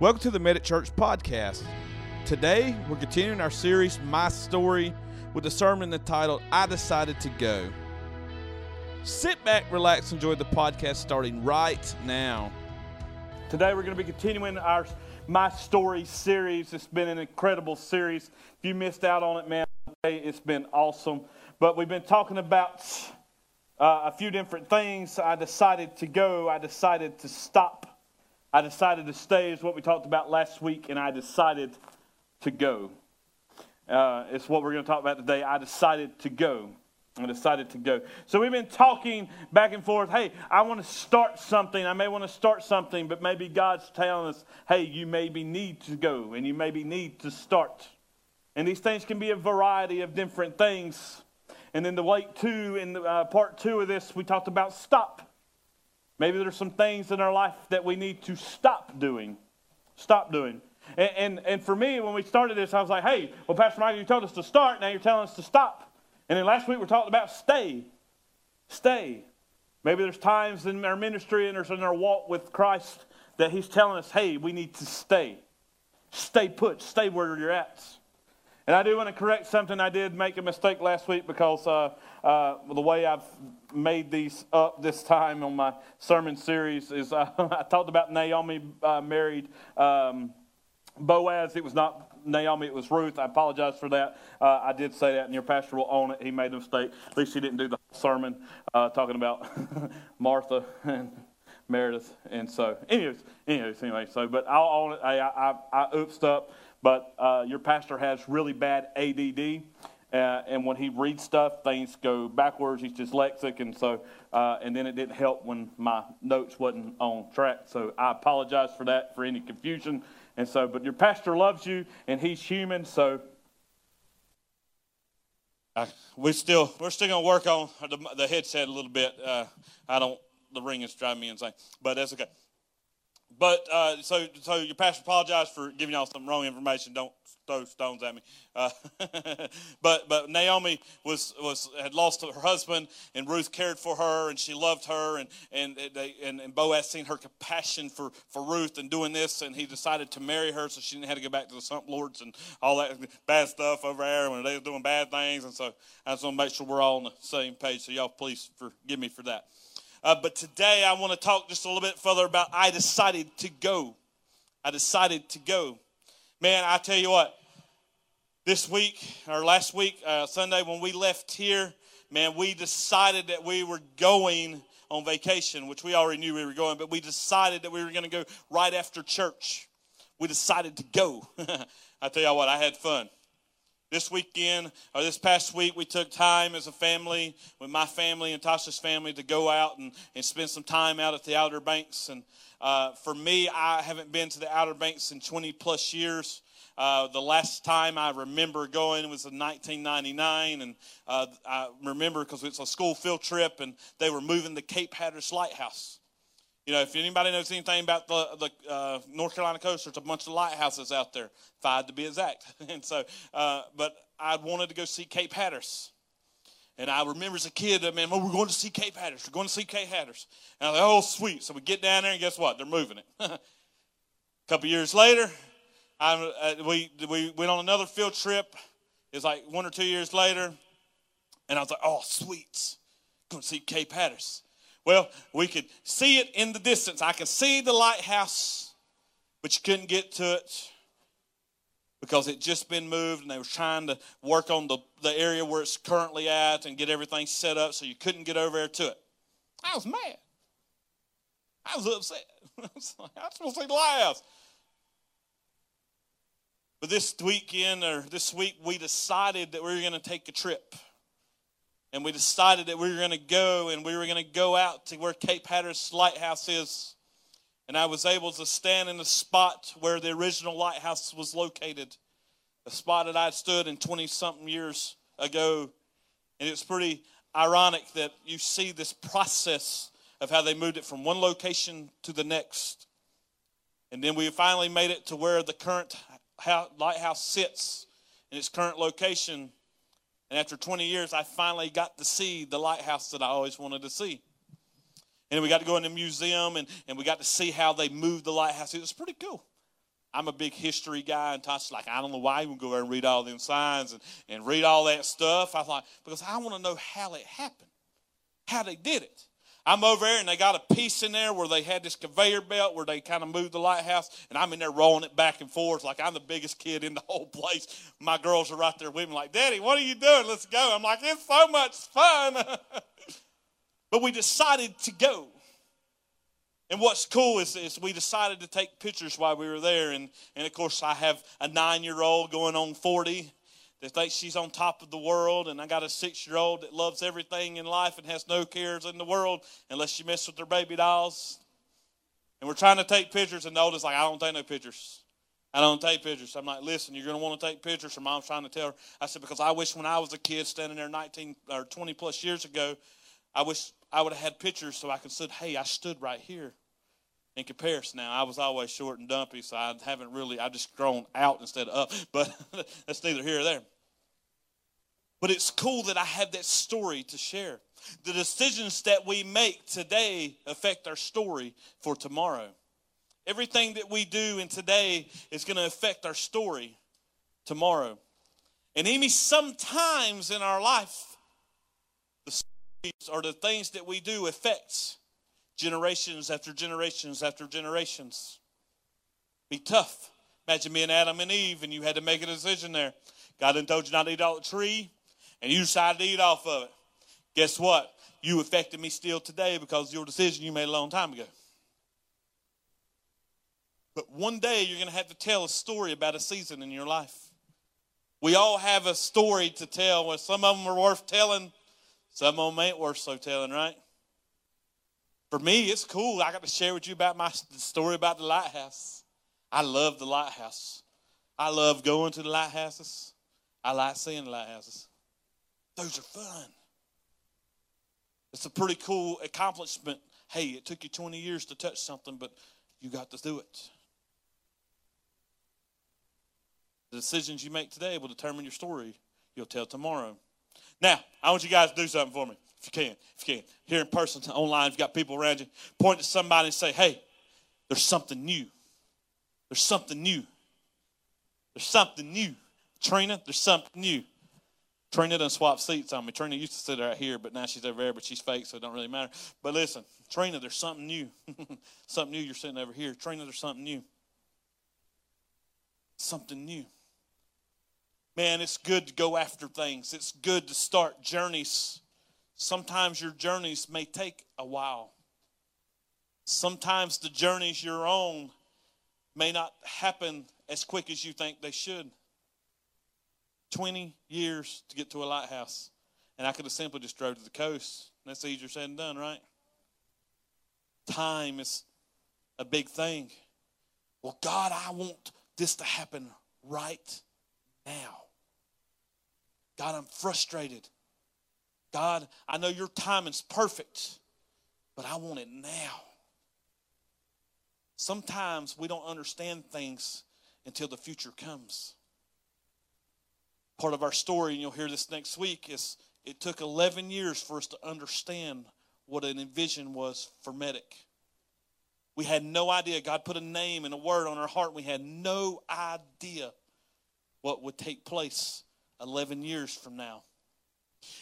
Welcome to the Medic Church podcast. Today, we're continuing our series, My Story, with a sermon entitled, I Decided to Go. Sit back, relax, enjoy the podcast starting right now. Today we're going to be continuing our My Story series. It's been an incredible series. If you missed out on it, man, it's been awesome. But we've been talking about uh, a few different things. I decided to go. I decided to stop. I decided to stay, is what we talked about last week, and I decided to go. Uh, it's what we're going to talk about today. I decided to go. I decided to go. So we've been talking back and forth. Hey, I want to start something. I may want to start something, but maybe God's telling us, hey, you maybe need to go and you maybe need to start. And these things can be a variety of different things. And then the week two, in the, uh, part two of this, we talked about stop. Maybe there's some things in our life that we need to stop doing. Stop doing. And, and, and for me, when we started this, I was like, hey, well, Pastor Michael, you told us to start. Now you're telling us to stop. And then last week we talked about stay. Stay. Maybe there's times in our ministry and there's in our walk with Christ that He's telling us, hey, we need to stay. Stay put. Stay where you're at. And I do want to correct something. I did make a mistake last week because uh, uh, the way I've made these up this time on my sermon series is uh, I talked about Naomi uh, married um, Boaz. It was not Naomi, it was Ruth. I apologize for that. Uh, I did say that, and your pastor will own it. He made a mistake. At least he didn't do the sermon uh, talking about Martha and Meredith. And so, anyways, anyways, anyway. So, but I'll own it. I, I, I oopsed up. But uh, your pastor has really bad ADD. Uh, and when he reads stuff, things go backwards. He's dyslexic, and so uh, and then it didn't help when my notes wasn't on track. So I apologize for that, for any confusion. And so, but your pastor loves you and he's human, so we still we're still gonna work on the, the headset a little bit. Uh, I don't the ring is driving me insane, but that's okay. But uh, so so your pastor apologized for giving y'all some wrong information. Don't throw stones at me. Uh, but but Naomi was was had lost her husband, and Ruth cared for her, and she loved her, and and they, and, and Boaz seen her compassion for for Ruth and doing this, and he decided to marry her, so she didn't have to go back to the Sump Lords and all that bad stuff over there when they were doing bad things, and so I just want to make sure we're all on the same page. So y'all please forgive me for that. Uh, but today I want to talk just a little bit further about I decided to go. I decided to go. Man, I tell you what, this week or last week, uh, Sunday, when we left here, man, we decided that we were going on vacation, which we already knew we were going, but we decided that we were going to go right after church. We decided to go. I tell y'all what, I had fun. This weekend, or this past week, we took time as a family, with my family and Tasha's family, to go out and, and spend some time out at the Outer Banks. And uh, for me, I haven't been to the Outer Banks in 20 plus years. Uh, the last time I remember going was in 1999, and uh, I remember because it's a school field trip, and they were moving the Cape Hatteras Lighthouse. You know, if anybody knows anything about the, the uh, North Carolina coast, there's a bunch of lighthouses out there, five to be exact. and so, uh, but I wanted to go see Cape Hatteras. And I remember as a kid, man, oh, we're going to see Cape Hatteras. We're going to see Cape Hatteras. And I was like, oh, sweet. So we get down there, and guess what? They're moving it. a couple years later, I, uh, we, we went on another field trip. It's like one or two years later. And I was like, oh, sweet. Going to see Cape Hatteras. Well, we could see it in the distance. I could see the lighthouse, but you couldn't get to it because it just been moved and they were trying to work on the, the area where it's currently at and get everything set up so you couldn't get over there to it. I was mad. I was upset. I was like, I'm supposed to see the lighthouse. But this weekend or this week, we decided that we were going to take a trip. And we decided that we were going to go and we were going to go out to where Cape Hatteras Lighthouse is. And I was able to stand in the spot where the original lighthouse was located, a spot that I'd stood in 20 something years ago. And it's pretty ironic that you see this process of how they moved it from one location to the next. And then we finally made it to where the current lighthouse sits in its current location. And after 20 years, I finally got to see the lighthouse that I always wanted to see. And we got to go in the museum and, and we got to see how they moved the lighthouse. It was pretty cool. I'm a big history guy, and Tasha's like, I don't know why you would go there and read all them signs and, and read all that stuff. I thought, because I want to know how it happened, how they did it. I'm over there and they got a piece in there where they had this conveyor belt where they kind of moved the lighthouse, and I'm in there rolling it back and forth like I'm the biggest kid in the whole place. My girls are right there with me, like, Daddy, what are you doing? Let's go. I'm like, it's so much fun. but we decided to go. And what's cool is, is we decided to take pictures while we were there. And, and of course, I have a nine year old going on 40 that thinks she's on top of the world. And I got a six year old that loves everything in life and has no cares in the world unless you mess with their baby dolls. And we're trying to take pictures. And the oldest like, I don't take no pictures. I don't take pictures. I'm like, listen, you're to want to take pictures. Her mom's trying to tell her. I said, because I wish when I was a kid standing there 19 or 20 plus years ago, I wish I would have had pictures so I could say, hey, I stood right here. In comparison, now I was always short and dumpy, so I haven't really. I just grown out instead of up. But that's neither here or there. But it's cool that I have that story to share. The decisions that we make today affect our story for tomorrow. Everything that we do in today is going to affect our story tomorrow. And even sometimes in our life, the stories or the things that we do affects generations after generations after generations. Be tough. Imagine being Adam and Eve and you had to make a decision there. God done told you not to eat off the tree, and you decided to eat off of it. Guess what? You affected me still today because of your decision you made a long time ago. But one day you're going to have to tell a story about a season in your life. We all have a story to tell. Well, some of them are worth telling, some of them ain't worth so telling, right? For me, it's cool. I got to share with you about my story about the lighthouse. I love the lighthouse. I love going to the lighthouses. I like seeing the lighthouses. Those are fun. It's a pretty cool accomplishment. Hey, it took you 20 years to touch something, but you got to do it. The decisions you make today will determine your story you'll tell tomorrow. Now, I want you guys to do something for me, if you can. If you can. Here in person, online, if you've got people around you, point to somebody and say, hey, there's something new. There's something new. There's something new. Trina, there's something new. Trina done swapped seats on me. Trina used to sit right here, but now she's over there, but she's fake, so it don't really matter. But listen, Trina, there's something new. something new, you're sitting over here. Trina, there's something new. Something new man, it's good to go after things. It's good to start journeys. Sometimes your journeys may take a while. Sometimes the journeys you're on may not happen as quick as you think they should. 20 years to get to a lighthouse. And I could have simply just drove to the coast. That's easier said than done, right? Time is a big thing. Well, God, I want this to happen right now. God, I'm frustrated. God, I know your timing's perfect, but I want it now. Sometimes we don't understand things until the future comes. Part of our story, and you'll hear this next week, is it took 11 years for us to understand what an envision was for Medic. We had no idea. God put a name and a word on our heart. We had no idea what would take place 11 years from now.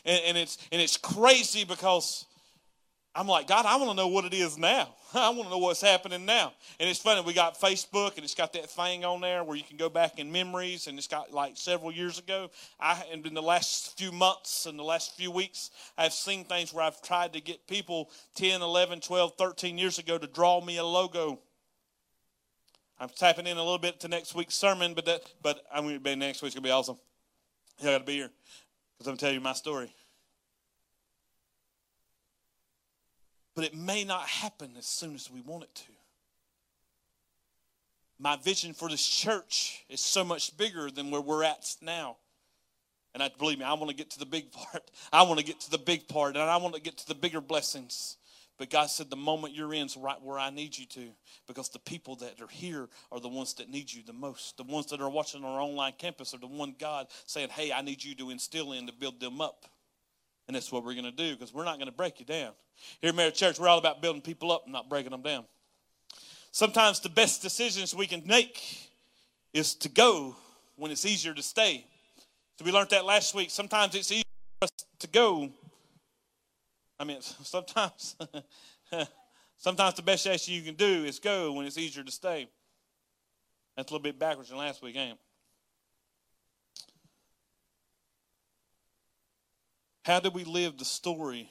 And, and, it's, and it's crazy because I'm like, God, I want to know what it is now. I want to know what's happening now. And it's funny, we got Facebook and it's got that thing on there where you can go back in memories and it's got like several years ago. I and in the last few months and the last few weeks, I've seen things where I've tried to get people 10, 11, 12, 13 years ago to draw me a logo. I'm tapping in a little bit to next week's sermon, but that but I'm gonna be next week's gonna be awesome. Y'all got to be here because I'm going to tell you my story. But it may not happen as soon as we want it to. My vision for this church is so much bigger than where we're at now. And I believe me, I want to get to the big part. I want to get to the big part, and I want to get to the bigger blessings. But God said, the moment you're in is right where I need you to, because the people that are here are the ones that need you the most. The ones that are watching our online campus are the one God saying, hey, I need you to instill in to build them up. And that's what we're going to do, because we're not going to break you down. Here at Merit Church, we're all about building people up and not breaking them down. Sometimes the best decisions we can make is to go when it's easier to stay. So we learned that last week. Sometimes it's easier for us to go. I mean, sometimes, sometimes the best action you can do is go when it's easier to stay. That's a little bit backwards than last week, ain't it? How do we live the story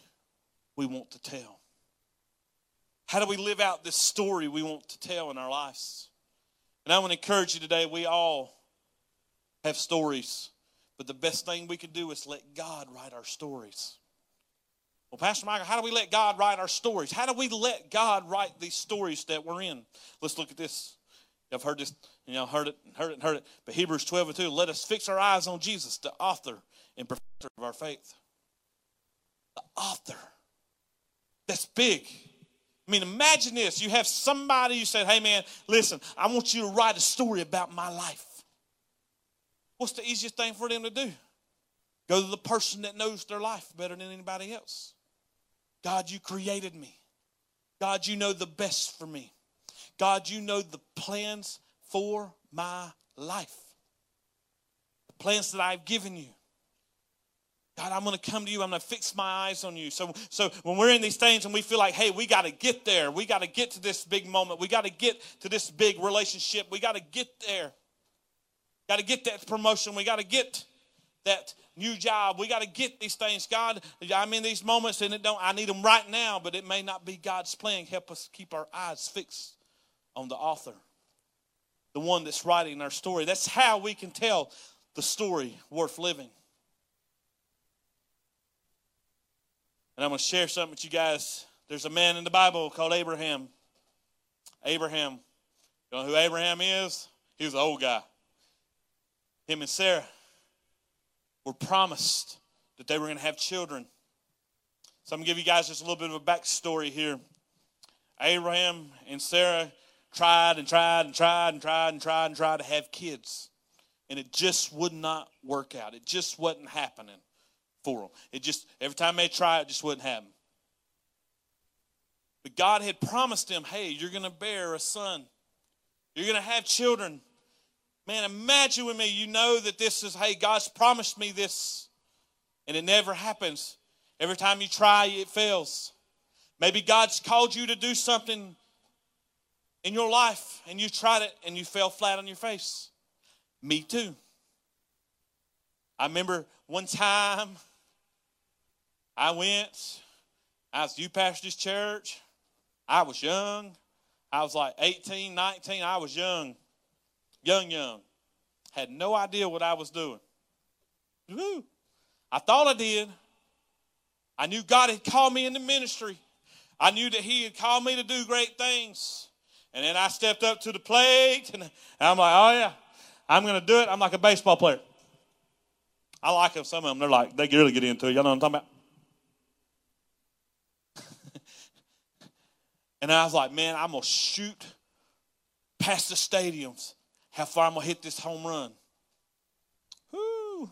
we want to tell? How do we live out this story we want to tell in our lives? And I want to encourage you today, we all have stories, but the best thing we can do is let God write our stories. Well, Pastor Michael, how do we let God write our stories? How do we let God write these stories that we're in? Let's look at this. I've heard this, you know, heard it, heard it, heard it. But Hebrews 12 and 2, let us fix our eyes on Jesus, the author and perfecter of our faith. The author. That's big. I mean, imagine this. You have somebody you said, hey man, listen, I want you to write a story about my life. What's the easiest thing for them to do? Go to the person that knows their life better than anybody else. God, you created me. God, you know the best for me. God, you know the plans for my life, the plans that I've given you. God, I'm going to come to you. I'm going to fix my eyes on you. So, so when we're in these things and we feel like, hey, we got to get there. We got to get to this big moment. We got to get to this big relationship. We got to get there. Got to get that promotion. We got to get that new job. We got to get these things. God, I'm in these moments and it don't. I need them right now, but it may not be God's plan. Help us keep our eyes fixed on the author, the one that's writing our story. That's how we can tell the story worth living. And I'm going to share something with you guys. There's a man in the Bible called Abraham. Abraham. You know who Abraham is? He was an old guy. Him and Sarah were promised that they were going to have children. So I'm going to give you guys just a little bit of a backstory here. Abraham and Sarah tried and tried and tried and tried and tried and tried to have kids. And it just would not work out. It just wasn't happening for them. It just, every time they tried, it just wouldn't happen. But God had promised them, hey, you're going to bear a son. You're going to have children. Man, imagine with me, you know that this is, hey, God's promised me this, and it never happens. Every time you try, it fails. Maybe God's called you to do something in your life, and you tried it and you fell flat on your face. Me too. I remember one time I went, I was you pastor's church. I was young. I was like 18, 19. I was young, young, young. Had no idea what I was doing. Woo. I thought I did. I knew God had called me into ministry. I knew that He had called me to do great things. And then I stepped up to the plate and I'm like, oh yeah, I'm going to do it. I'm like a baseball player. I like them. Some of them, they're like, they really get into it. Y'all know what I'm talking about? And I was like, man, I'm going to shoot past the stadiums. How far I'm going to hit this home run. Whoo,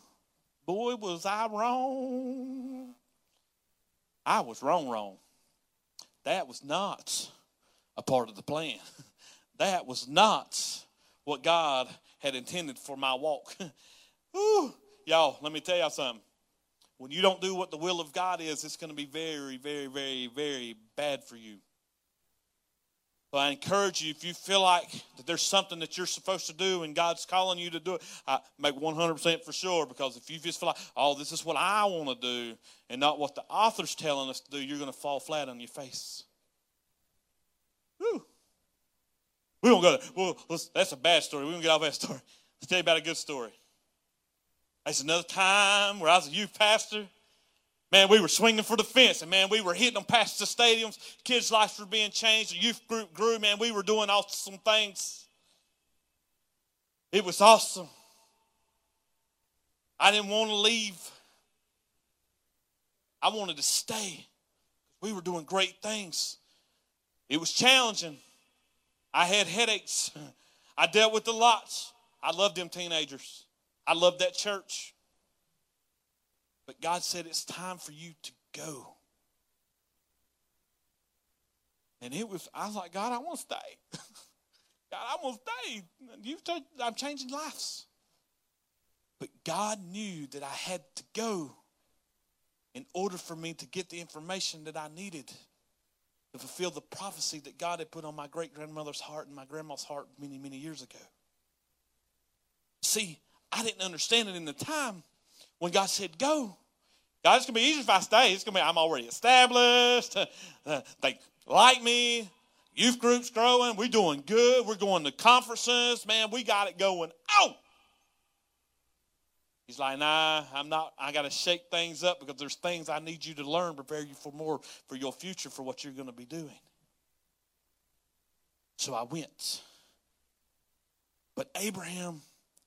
boy, was I wrong. I was wrong, wrong. That was not a part of the plan. That was not what God had intended for my walk. Whew. Y'all, let me tell y'all something. When you don't do what the will of God is, it's going to be very, very, very, very bad for you. So I encourage you, if you feel like that there's something that you're supposed to do and God's calling you to do it, I make 100% for sure because if you just feel like, oh, this is what I want to do and not what the author's telling us to do, you're going to fall flat on your face. Whew. We don't go there. Well, that's a bad story. We don't get off that story. Let's tell you about a good story. That's another time where I was a youth pastor Man, we were swinging for the fence, and man, we were hitting them past the stadiums. Kids' lives were being changed. The youth group grew. Man, we were doing awesome things. It was awesome. I didn't want to leave. I wanted to stay. We were doing great things. It was challenging. I had headaches. I dealt with the lots. I loved them teenagers. I loved that church. But God said, It's time for you to go. And it was, I was like, God, I want to stay. God, I'm going to stay. You've told, I'm changing lives. But God knew that I had to go in order for me to get the information that I needed to fulfill the prophecy that God had put on my great grandmother's heart and my grandma's heart many, many years ago. See, I didn't understand it in the time when God said, Go. God, it's going to be easy if I stay. It's going to be, I'm already established. they like me. Youth group's growing. We're doing good. We're going to conferences. Man, we got it going. Oh! He's like, nah, I'm not. I got to shake things up because there's things I need you to learn, prepare you for more, for your future, for what you're going to be doing. So I went. But Abraham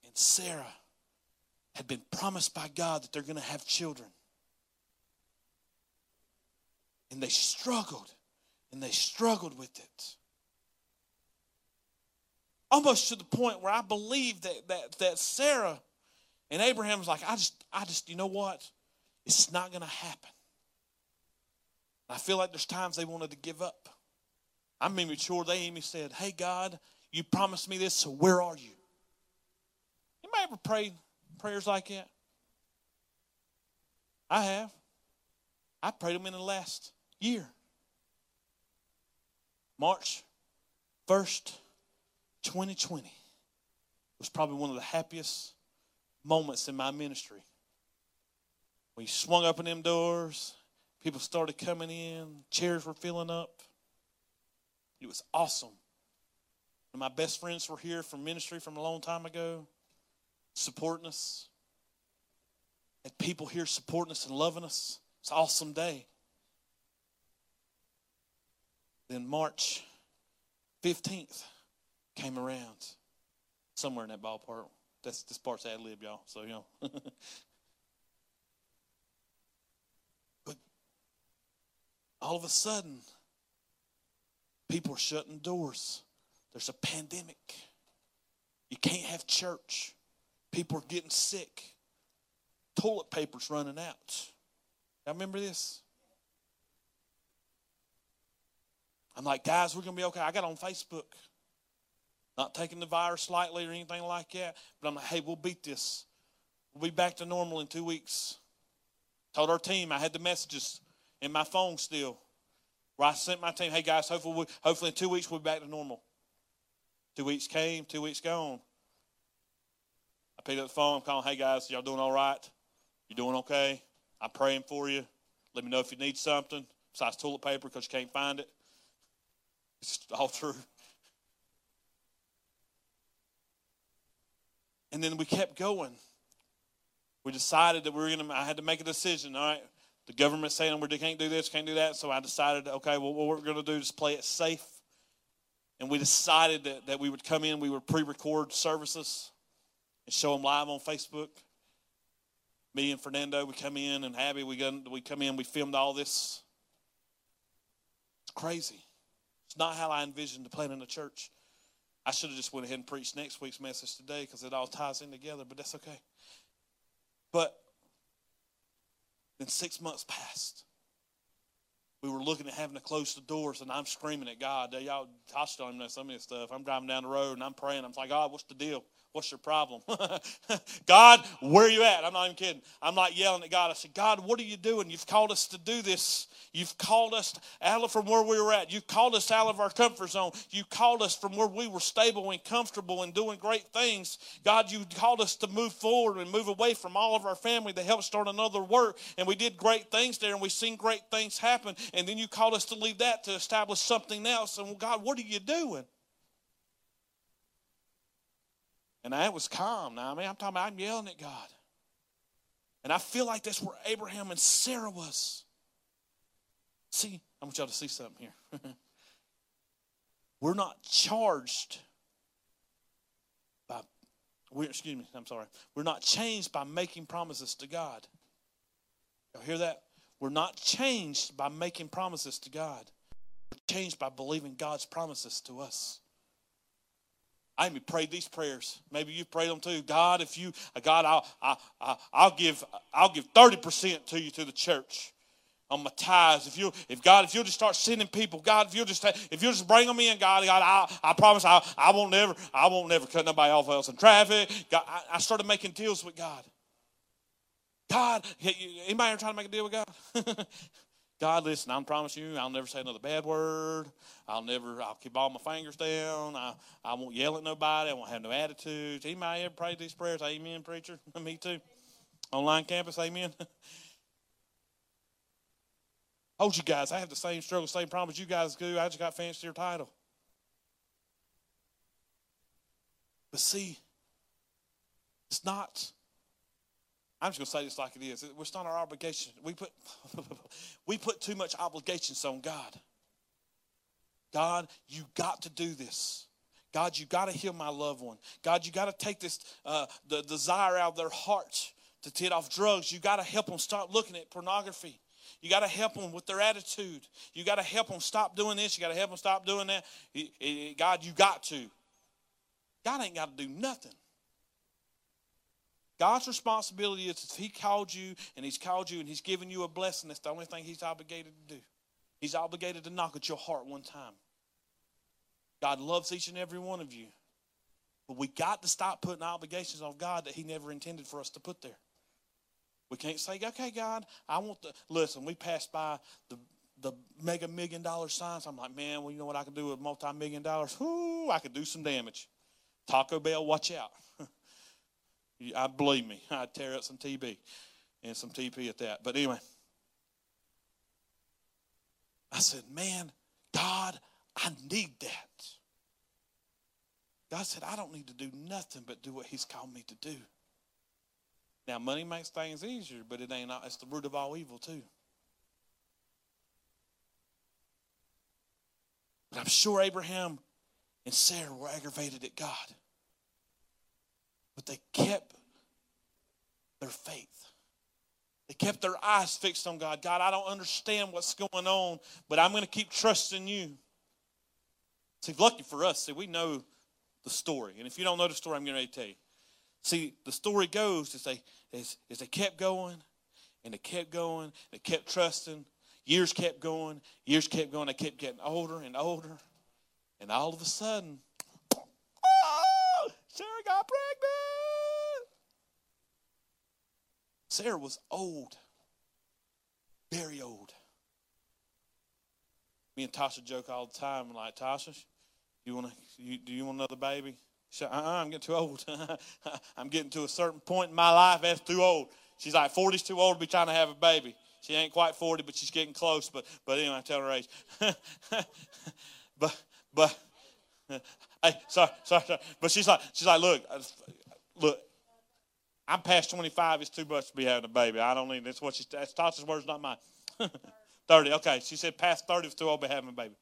and Sarah had been promised by God that they're going to have children. And they struggled, and they struggled with it. Almost to the point where I believe that, that, that Sarah and Abraham was like, I just, I just, you know what? It's not going to happen. I feel like there's times they wanted to give up. I'm immature. They even said, Hey, God, you promised me this, so where are you? Anybody ever prayed prayers like that? I have. I prayed them in the last year. March 1st, 2020 was probably one of the happiest moments in my ministry. We swung open them doors, people started coming in, chairs were filling up. It was awesome. My best friends were here from ministry from a long time ago, supporting us. And people here supporting us and loving us. It's an awesome day. Then March 15th came around, somewhere in that ballpark. That's this part's ad lib, y'all. So you know. but all of a sudden, people are shutting doors. There's a pandemic. You can't have church. People are getting sick. Toilet paper's running out. Y'all remember this? I'm like, guys, we're gonna be okay. I got on Facebook. Not taking the virus lightly or anything like that. But I'm like, hey, we'll beat this. We'll be back to normal in two weeks. Told our team, I had the messages in my phone still. Where I sent my team, hey guys, hopefully, we, hopefully in two weeks we'll be back to normal. Two weeks came, two weeks gone. I picked up the phone, I'm calling, hey guys, y'all doing all right? You doing okay? I'm praying for you. Let me know if you need something besides toilet paper because you can't find it. It's all true. And then we kept going. We decided that we were going to, I had to make a decision. All right, the government's saying we can't do this, can't do that. So I decided, okay, well, what we're going to do is play it safe. And we decided that, that we would come in, we would pre record services and show them live on Facebook. Me and Fernando, we come in, and Abby, we, got, we come in, we filmed all this. It's crazy. It's not how I envisioned the planning a church. I should have just went ahead and preached next week's message today because it all ties in together, but that's okay. But then six months passed. We were looking at having to close the doors, and I'm screaming at God. Y'all, still don't know some of this stuff. I'm driving down the road and I'm praying. I'm like, God, what's the deal? What's your problem? God, where are you at? I'm not even kidding. I'm like yelling at God. I said, God, what are you doing? You've called us to do this. You've called us out of from where we were at. You've called us out of our comfort zone. You called us from where we were stable and comfortable and doing great things. God, you called us to move forward and move away from all of our family to help start another work. And we did great things there and we've seen great things happen. And then you called us to leave that to establish something else. And God, what are you doing? And I was calm. Now, I mean, I'm talking about I'm yelling at God. And I feel like that's where Abraham and Sarah was. See, I want y'all to see something here. we're not charged by, we excuse me, I'm sorry. We're not changed by making promises to God. Y'all hear that? We're not changed by making promises to God. We're changed by believing God's promises to us. I even prayed these prayers. Maybe you prayed them too. God, if you, uh, God, I'll, I, I, I'll give, I'll give thirty percent to you to the church. on my tithes. If you, if God, if you'll just start sending people, God, if you'll just, if you'll just bring them in, God, God, I, I promise, I, I won't never, I won't never cut nobody off else in traffic. God, I, I started making deals with God. God, anybody ever trying to make a deal with God? God, listen, I promise you, I'll never say another bad word. I'll never, I'll keep all my fingers down. I, I won't yell at nobody. I won't have no attitudes. Anybody ever prayed these prayers? Amen, preacher. Me too. Online campus, amen. told you guys, I have the same struggle, same problems you guys do. I just got fancier title. But see, it's not I'm just to say this like it is. It's not our obligation. We put, we put too much obligations on God. God, you got to do this. God, you got to heal my loved one. God, you got to take this uh, the desire out of their hearts to get off drugs. You got to help them stop looking at pornography. You got to help them with their attitude. You got to help them stop doing this. You got to help them stop doing that. God, you got to. God ain't got to do nothing. God's responsibility is if He called you and He's called you and He's given you a blessing, that's the only thing He's obligated to do. He's obligated to knock at your heart one time. God loves each and every one of you. But we got to stop putting obligations on God that He never intended for us to put there. We can't say, okay, God, I want to listen, we passed by the the mega million dollar signs. I'm like, man, well, you know what I can do with multi million dollars? Whoo, I could do some damage. Taco Bell, watch out. I believe me, I'd tear up some TB and some TP at that. But anyway, I said, man, God, I need that. God said, I don't need to do nothing but do what He's called me to do. Now, money makes things easier, but it ain't. It's the root of all evil too. But I'm sure Abraham and Sarah were aggravated at God. But they kept their faith. They kept their eyes fixed on God. God, I don't understand what's going on, but I'm going to keep trusting you. See, lucky for us, see, we know the story. And if you don't know the story, I'm going to tell you. See, the story goes is they, is, is they kept going and they kept going, they kept trusting. Years kept going, years kept going, they kept getting older and older. And all of a sudden, oh, Sarah got pregnant. Sarah was old, very old. Me and Tasha joke all the time, like, Tasha, you wanna, you, do you want another baby? She uh-uh, I'm getting too old. I'm getting to a certain point in my life that's too old. She's like, 40's too old to be trying to have a baby. She ain't quite 40, but she's getting close. But but anyway, I tell her age. but but hey, sorry, sorry, sorry. But she's like, she's like, look, look, I'm past 25. It's too much to be having a baby. I don't need. That's what she. That's Tasha's words, not mine. 30. Okay, she said past 30 is too old to be having a baby.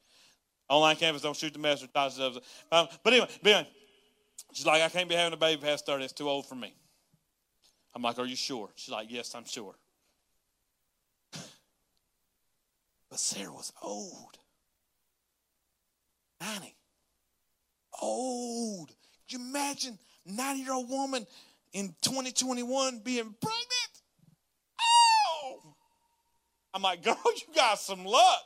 Online campus, don't shoot the messenger. Tasha um, but anyway, anyway, she's like, I can't be having a baby past 30. It's too old for me. I'm like, Are you sure? She's like, Yes, I'm sure. but Sarah was old. 90 old. Could you imagine 90 year old woman in 2021 being pregnant? Oh! I'm like, girl, you got some luck.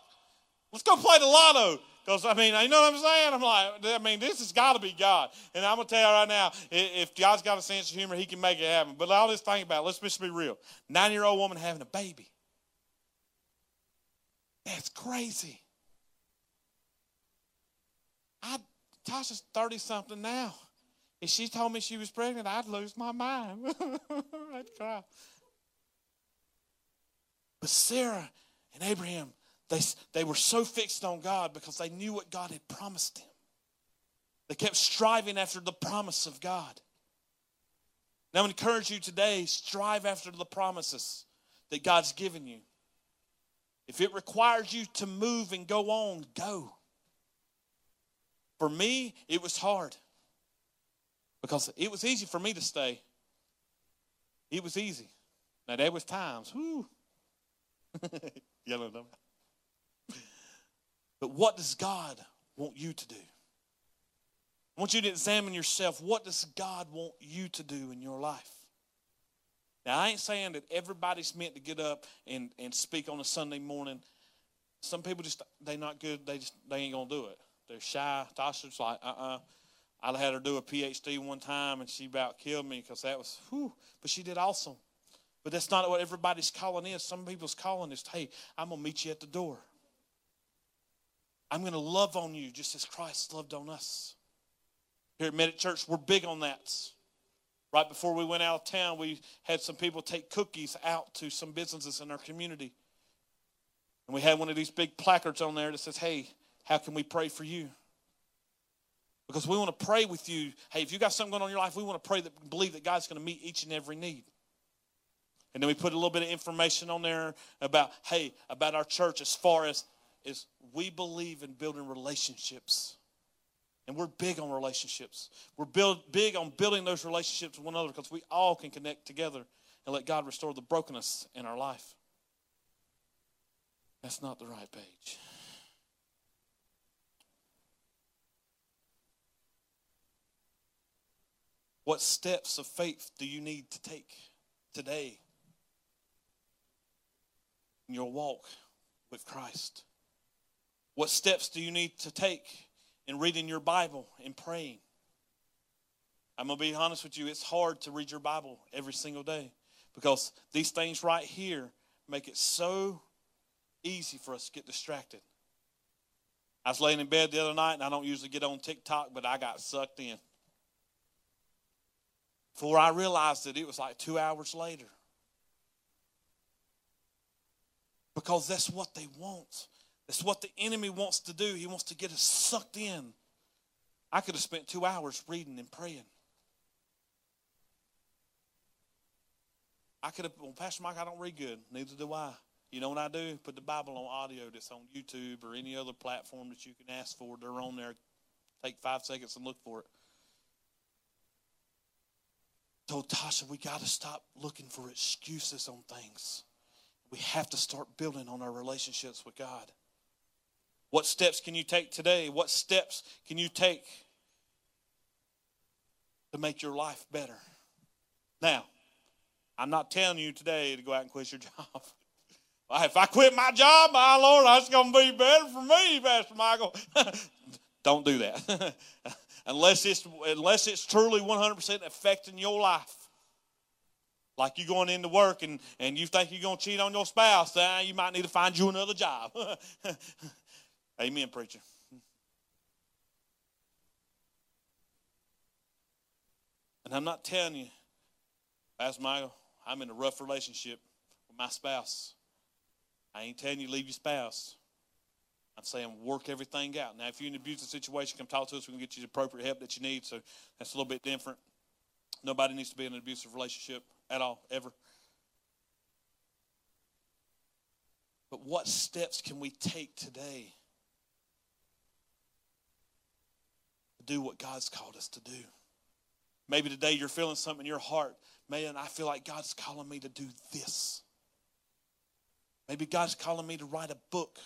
Let's go play the lotto. Because, I mean, you know what I'm saying? I'm like, I mean, this has got to be God. And I'm going to tell you right now, if God's got a sense of humor, he can make it happen. But all this thing about it, let's just be real. Nine year old woman having a baby. That's crazy. I Tasha's 30 something now. If she told me she was pregnant, I'd lose my mind. I'd cry. But Sarah and Abraham, they, they were so fixed on God because they knew what God had promised them. They kept striving after the promise of God. Now, I encourage you today strive after the promises that God's given you. If it requires you to move and go on, go. For me, it was hard because it was easy for me to stay. It was easy. Now, there was times, whoo, yellow number. But what does God want you to do? I want you to examine yourself. What does God want you to do in your life? Now, I ain't saying that everybody's meant to get up and, and speak on a Sunday morning. Some people just, they not good. They just, they ain't going to do it. They're shy. Tasha's like, uh-uh. I had her do a PhD one time, and she about killed me because that was, whew. But she did awesome. But that's not what everybody's calling is. Some people's calling is, hey, I'm going to meet you at the door. I'm going to love on you just as Christ loved on us. Here at Medic Church, we're big on that. Right before we went out of town, we had some people take cookies out to some businesses in our community. And we had one of these big placards on there that says, Hey, how can we pray for you? Because we want to pray with you. Hey, if you got something going on in your life, we want to pray that believe that God's going to meet each and every need. And then we put a little bit of information on there about, hey, about our church as far as is we believe in building relationships. And we're big on relationships. We're build, big on building those relationships with one another because we all can connect together and let God restore the brokenness in our life. That's not the right page. What steps of faith do you need to take today in your walk with Christ? What steps do you need to take in reading your Bible and praying. I'm going to be honest with you, it's hard to read your Bible every single day because these things right here make it so easy for us to get distracted. I was laying in bed the other night, and I don't usually get on TikTok, but I got sucked in. Before I realized it, it was like two hours later. Because that's what they want. That's what the enemy wants to do. He wants to get us sucked in. I could have spent two hours reading and praying. I could have, well, Pastor Mike, I don't read good. Neither do I. You know what I do? Put the Bible on audio that's on YouTube or any other platform that you can ask for. They're on there. Take five seconds and look for it. Told Tasha, we got to stop looking for excuses on things. We have to start building on our relationships with God. What steps can you take today? What steps can you take to make your life better? Now, I'm not telling you today to go out and quit your job. if I quit my job, my Lord, that's going to be better for me, Pastor Michael. Don't do that. unless, it's, unless it's truly 100% affecting your life. Like you're going into work and, and you think you're going to cheat on your spouse, uh, you might need to find you another job. Amen, preacher. And I'm not telling you, Pastor Michael, I'm in a rough relationship with my spouse. I ain't telling you leave your spouse. I'm saying work everything out. Now, if you're in an abusive situation, come talk to us. We can get you the appropriate help that you need. So that's a little bit different. Nobody needs to be in an abusive relationship at all, ever. But what steps can we take today do what God's called us to do. Maybe today you're feeling something in your heart. Man, I feel like God's calling me to do this. Maybe God's calling me to write a book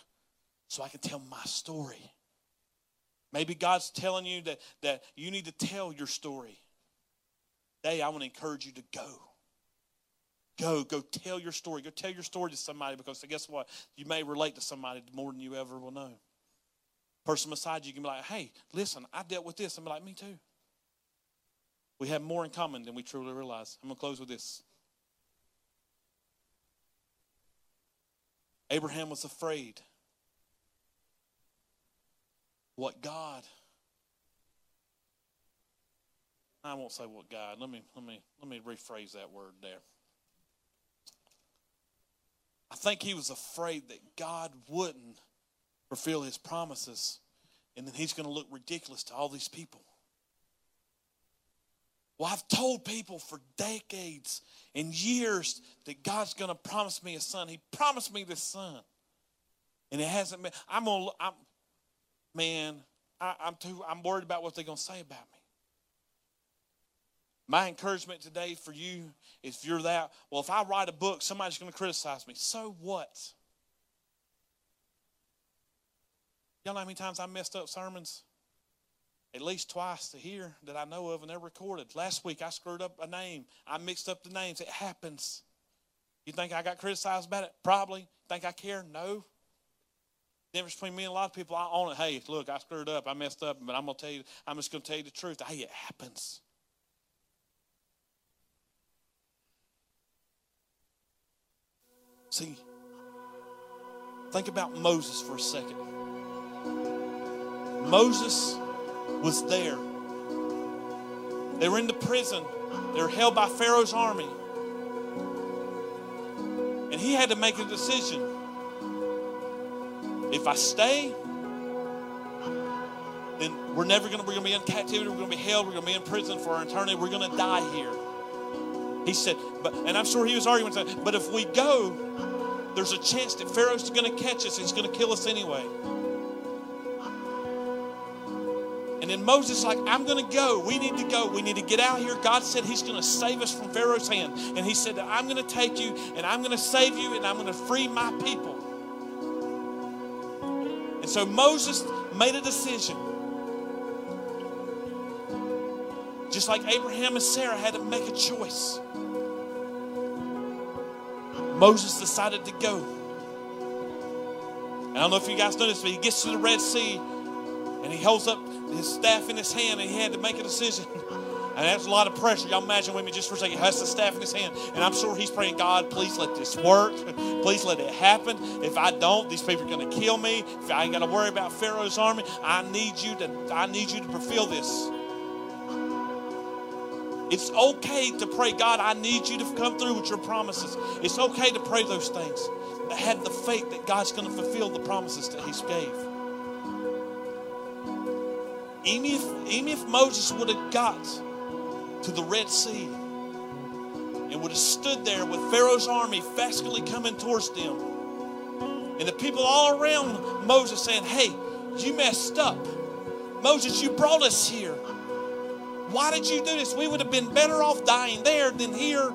so I can tell my story. Maybe God's telling you that, that you need to tell your story. Today, I want to encourage you to go. Go, go tell your story. Go tell your story to somebody because guess what? You may relate to somebody more than you ever will know person beside you can be like, hey, listen, I dealt with this. And be like, me too. We have more in common than we truly realize. I'm going to close with this. Abraham was afraid. What God I won't say what God. Let me let me let me rephrase that word there. I think he was afraid that God wouldn't fulfill his promises, and then he's going to look ridiculous to all these people. Well, I've told people for decades and years that God's going to promise me a son. He promised me this son. And it hasn't been. I'm going to, man, I, I'm too, I'm worried about what they're going to say about me. My encouragement today for you, if you're that, well, if I write a book, somebody's going to criticize me. So what? Y'all know how many times I messed up sermons? at least twice to here that I know of, and they're recorded. Last week I screwed up a name. I mixed up the names. It happens. You think I got criticized about it? Probably. Think I care? No. Difference between me and a lot of people, I own it. Hey, look, I screwed up. I messed up, but I'm gonna tell you, I'm just gonna tell you the truth. Hey, it happens. See, think about Moses for a second. Moses was there. They were in the prison. They were held by Pharaoh's army. And he had to make a decision. If I stay, then we're never going to, be in captivity. We're going to be held. We're going to be in prison for our eternity. We're going to die here. He said, but, and I'm sure he was arguing, but if we go, there's a chance that Pharaoh's going to catch us. He's going to kill us anyway. And then Moses like, I'm going to go. We need to go. We need to get out here. God said He's going to save us from Pharaoh's hand. And He said I'm going to take you and I'm going to save you and I'm going to free my people. And so Moses made a decision. Just like Abraham and Sarah had to make a choice. Moses decided to go. I don't know if you guys know this, but he gets to the Red Sea and he holds up his staff in his hand and he had to make a decision. And that's a lot of pressure. Y'all imagine with me just for a second. Has the staff in his hand. And I'm sure he's praying, God, please let this work. Please let it happen. If I don't, these people are going to kill me. If I ain't got to worry about Pharaoh's army, I need you to I need you to fulfill this. It's okay to pray, God, I need you to come through with your promises. It's okay to pray those things. But have the faith that God's going to fulfill the promises that He's gave. Even if, even if Moses would have got to the Red Sea and would have stood there with Pharaoh's army fastly coming towards them, and the people all around Moses saying, Hey, you messed up. Moses, you brought us here. Why did you do this? We would have been better off dying there than here.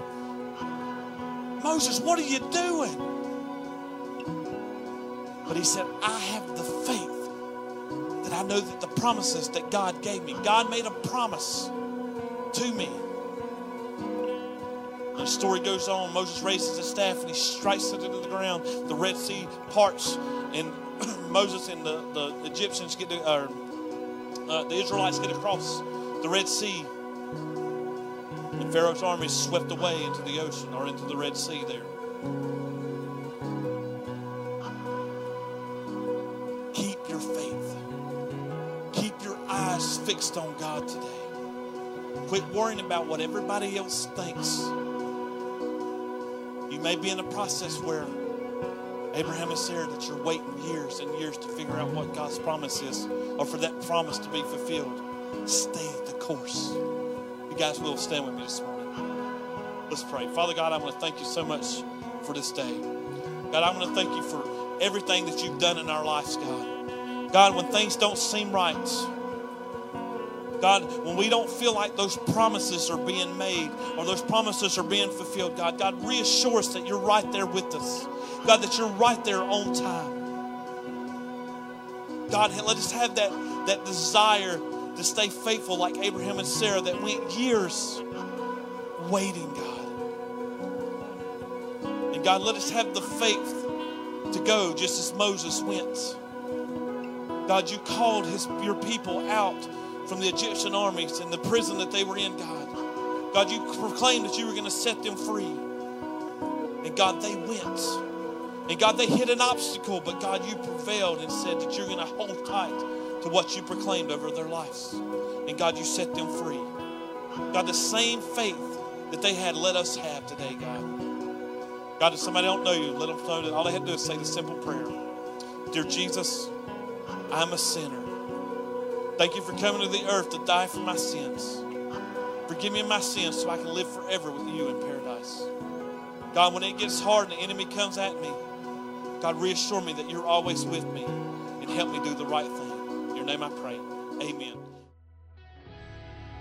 Moses, what are you doing? But he said, I have the faith that I know that the promises that God gave me, God made a promise to me. And the story goes on. Moses raises his staff and he strikes it into the ground. The Red Sea parts, and Moses and the, the Egyptians get to, or uh, the Israelites get across the Red Sea. And Pharaoh's army is swept away into the ocean or into the Red Sea there. Keep your faith. Keep your eyes fixed on God today. Quit worrying about what everybody else thinks. You may be in a process where Abraham and Sarah that you're waiting years and years to figure out what God's promise is or for that promise to be fulfilled. Stay the course. You guys will stand with me this morning. Let's pray. Father God, I want to thank you so much for this day. God, I want to thank you for everything that you've done in our lives, God. God, when things don't seem right, God, when we don't feel like those promises are being made or those promises are being fulfilled, God, God, reassure us that you're right there with us. God, that you're right there on time. God, let us have that, that desire to stay faithful like Abraham and Sarah that went years waiting, God. And God, let us have the faith to go just as Moses went. God, you called his, your people out from the Egyptian armies and the prison that they were in, God. God, you proclaimed that you were going to set them free. And God, they went. And God, they hit an obstacle, but God, you prevailed and said that you're going to hold tight to what you proclaimed over their lives. And God, you set them free. God, the same faith that they had, let us have today, God. God, if somebody don't know you, let them know that all they have to do is say the simple prayer Dear Jesus, I'm a sinner. Thank you for coming to the earth to die for my sins. Forgive me my sins so I can live forever with you in paradise. God, when it gets hard and the enemy comes at me, God, reassure me that you're always with me and help me do the right thing. In your name I pray. Amen.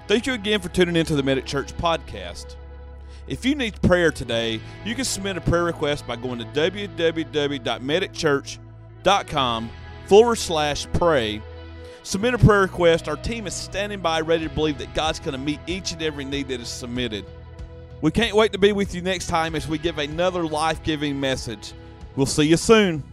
Thank you again for tuning into the Medic Church podcast. If you need prayer today, you can submit a prayer request by going to www.medicchurch.com forward slash pray Submit a prayer request. Our team is standing by, ready to believe that God's going to meet each and every need that is submitted. We can't wait to be with you next time as we give another life giving message. We'll see you soon.